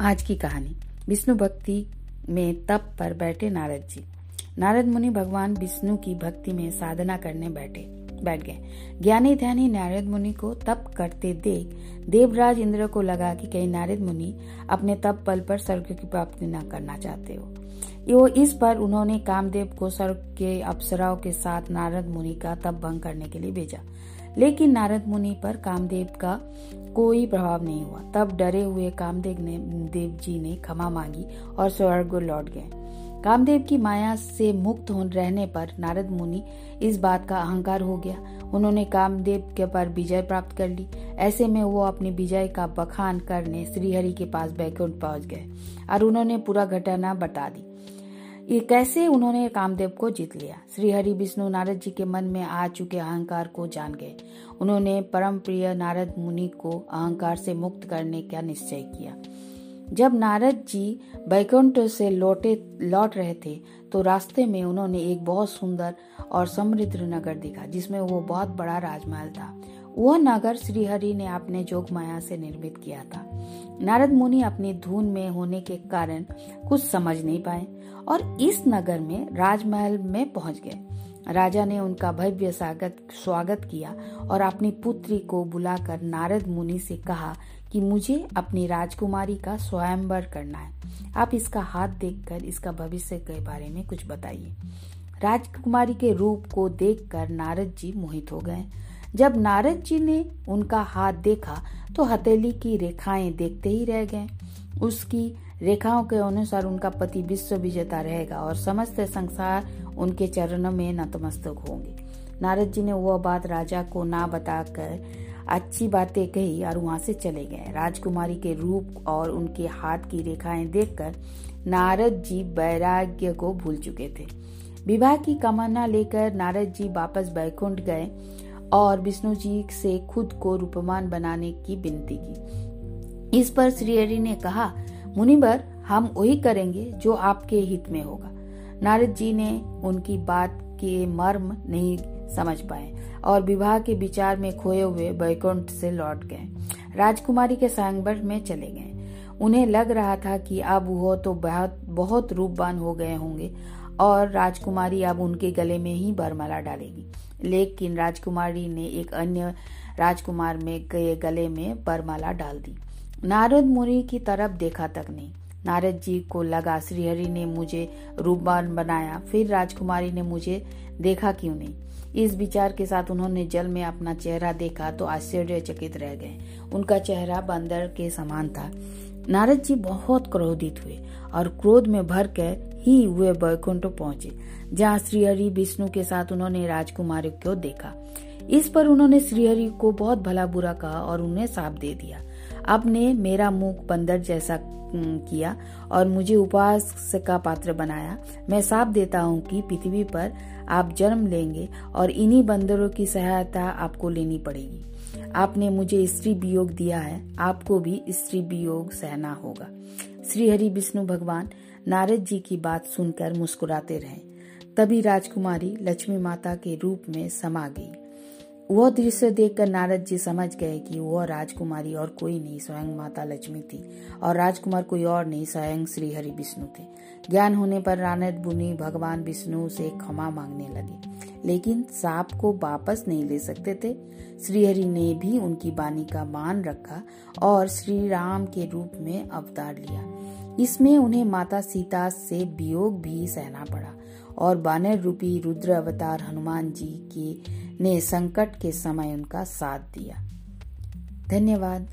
आज की कहानी। विष्णु भक्ति में तप पर बैठे नारद जी। नारद मुनि भगवान विष्णु की भक्ति में साधना करने बैठे। बैठ गए। ज्ञानी ध्यानी नारद मुनि को तप करते देख देवराज इंद्र को लगा कि कहीं नारद मुनि अपने तप बल पर स्वर्ग की प्राप्ति न करना चाहते हो। वो इस पर उन्होंने कामदेव को स्वर्ग के अप्सराओं के साथ नारद मुनि का तप भंग करने के लिए भेजा। लेकिन नारद मुनि पर कामदेव का कोई प्रभाव नहीं हुआ। तब डरे हुए कामदेव ने देव जी ने क्षमा मांगी और स्वर्ग लौट गए। कामदेव की माया से मुक्त हो रहने पर नारद मुनि इस बात का अहंकार हो गया। उन्होंने कामदेव के पर विजय प्राप्त कर ली। ऐसे में वो अपनी विजय का बखान करने श्रीहरि के पास बैकुंठ पहुँच गए और उन्होंने पूरा घटना बता दी। ये कैसे उन्होंने कामदेव को जीत लिया? श्री हरि विष्णु नारद जी के मन में आ चुके अहंकार को जान गए। उन्होंने परम प्रिय नारद मुनि को अहंकार से मुक्त करने का निश्चय किया। जब नारद जी बैकुंठ से लौटे, लौट रहे थे तो रास्ते में उन्होंने एक बहुत सुंदर और समृद्ध नगर देखा, जिसमें वो बहुत बड़ा राजमहल था। वह नगर श्रीहरि ने अपने जोग माया से निर्मित किया था। नारद मुनि अपनी धुन में होने के कारण कुछ समझ नहीं पाए और इस नगर में राजमहल में पहुँच गए। राजा ने उनका भव्य स्वागत स्वागत किया और अपनी पुत्री को बुलाकर नारद मुनि से कहा कि मुझे अपनी राजकुमारी का स्वयंवर करना है। आप इसका हाथ देखकर इसका भविष्य के बारे में कुछ बताइए। राजकुमारी के रूप को देखकर नारद जी मोहित हो गए। जब नारद जी ने उनका हाथ देखा तो हथेली की रेखाएँ देखते ही रह गए। उसकी रेखाओं के अनुसार उनका पति विश्व विजेता रहेगा और समस्त संसार उनके चरणों में नतमस्तक होंगे। नारद जी ने वह बात राजा को ना बताकर अच्छी बातें कही और वहाँ से चले गए। राजकुमारी के रूप और उनके हाथ की रेखाएँ देखकर नारद जी वैराग्य को भूल चुके थे। विवाह की कामना लेकर नारद जी वापस बैकुंठ गए और विष्णु जी से खुद को रूपमान बनाने की विनती की। इस पर श्री ने कहा, मुनिवर, हम वही करेंगे जो आपके हित में होगा। नारद जी ने उनकी बात के मर्म नहीं समझ पाए और विवाह के विचार में खोए हुए बैकुंठ से लौट गए। राजकुमारी के सांगबर में चले गए। उन्हें लग रहा था कि अब वो तो बहुत बहुत रूपवान हो गए होंगे और राजकुमारी अब उनके गले में ही बरमाला डालेगी। लेकिन राजकुमारी ने एक अन्य राजकुमार में गए गले में बरमाला डाल दी। नारद मुनि की तरफ़ देखा तक नहीं। नारद जी को लगा, श्रीहरि ने मुझे रूपवान बनाया, फिर राजकुमारी ने मुझे देखा क्यों नहीं? इस विचार के साथ उन्होंने जल में अपना चेहरा देखा तो आश्चर्यचकित रह गए। उनका चेहरा बंदर के समान था। नारद जी बहुत क्रोधित हुए और क्रोध में भर कर ही वे बैकुंठ पहुँचे, जहाँ श्रीहरि विष्णु के साथ उन्होंने राजकुमारी को देखा। इस पर उन्होंने श्रीहरि को बहुत भला बुरा कहा और उन्हें साप दे दिया। आपने मेरा मुख बंदर जैसा किया और मुझे उपवास का पात्र बनाया। मैं साफ़ देता हूँ कि पृथ्वी पर आप जन्म लेंगे और इन्हीं बंदरों की सहायता आपको लेनी पड़ेगी। आपने मुझे स्त्री वियोग दिया है। आपको भी स्त्री वियोग सहना होगा। श्री हरि विष्णु भगवान, नारद जी की बात सुनकर मुस्कुराते रहे। तभी राजकुमारी लक्ष्मी माता के रूप में समा गई। वह दृश्य देखकर नारद जी समझ गए कि वह राजकुमारी और कोई नहीं, स्वयं माता लक्ष्मी थी और राजकुमार कोई और नहीं, स्वयं श्री हरि विष्णु थे। ज्ञान होने पर नारद मुनि भगवान विष्णु से क्षमा मांगने लगे, लेकिन सांप को वापस नहीं ले सकते थे। श्रीहरि ने भी उनकी बानी का मान रखा और श्री राम के रूप में अवतार लिया। इसमें उन्हें माता सीता से वियोग भी सहना पड़ा। और बानर रूपी रुद्र अवतार हनुमान जी के ने संकट के समय उनका साथ दिया। धन्यवाद।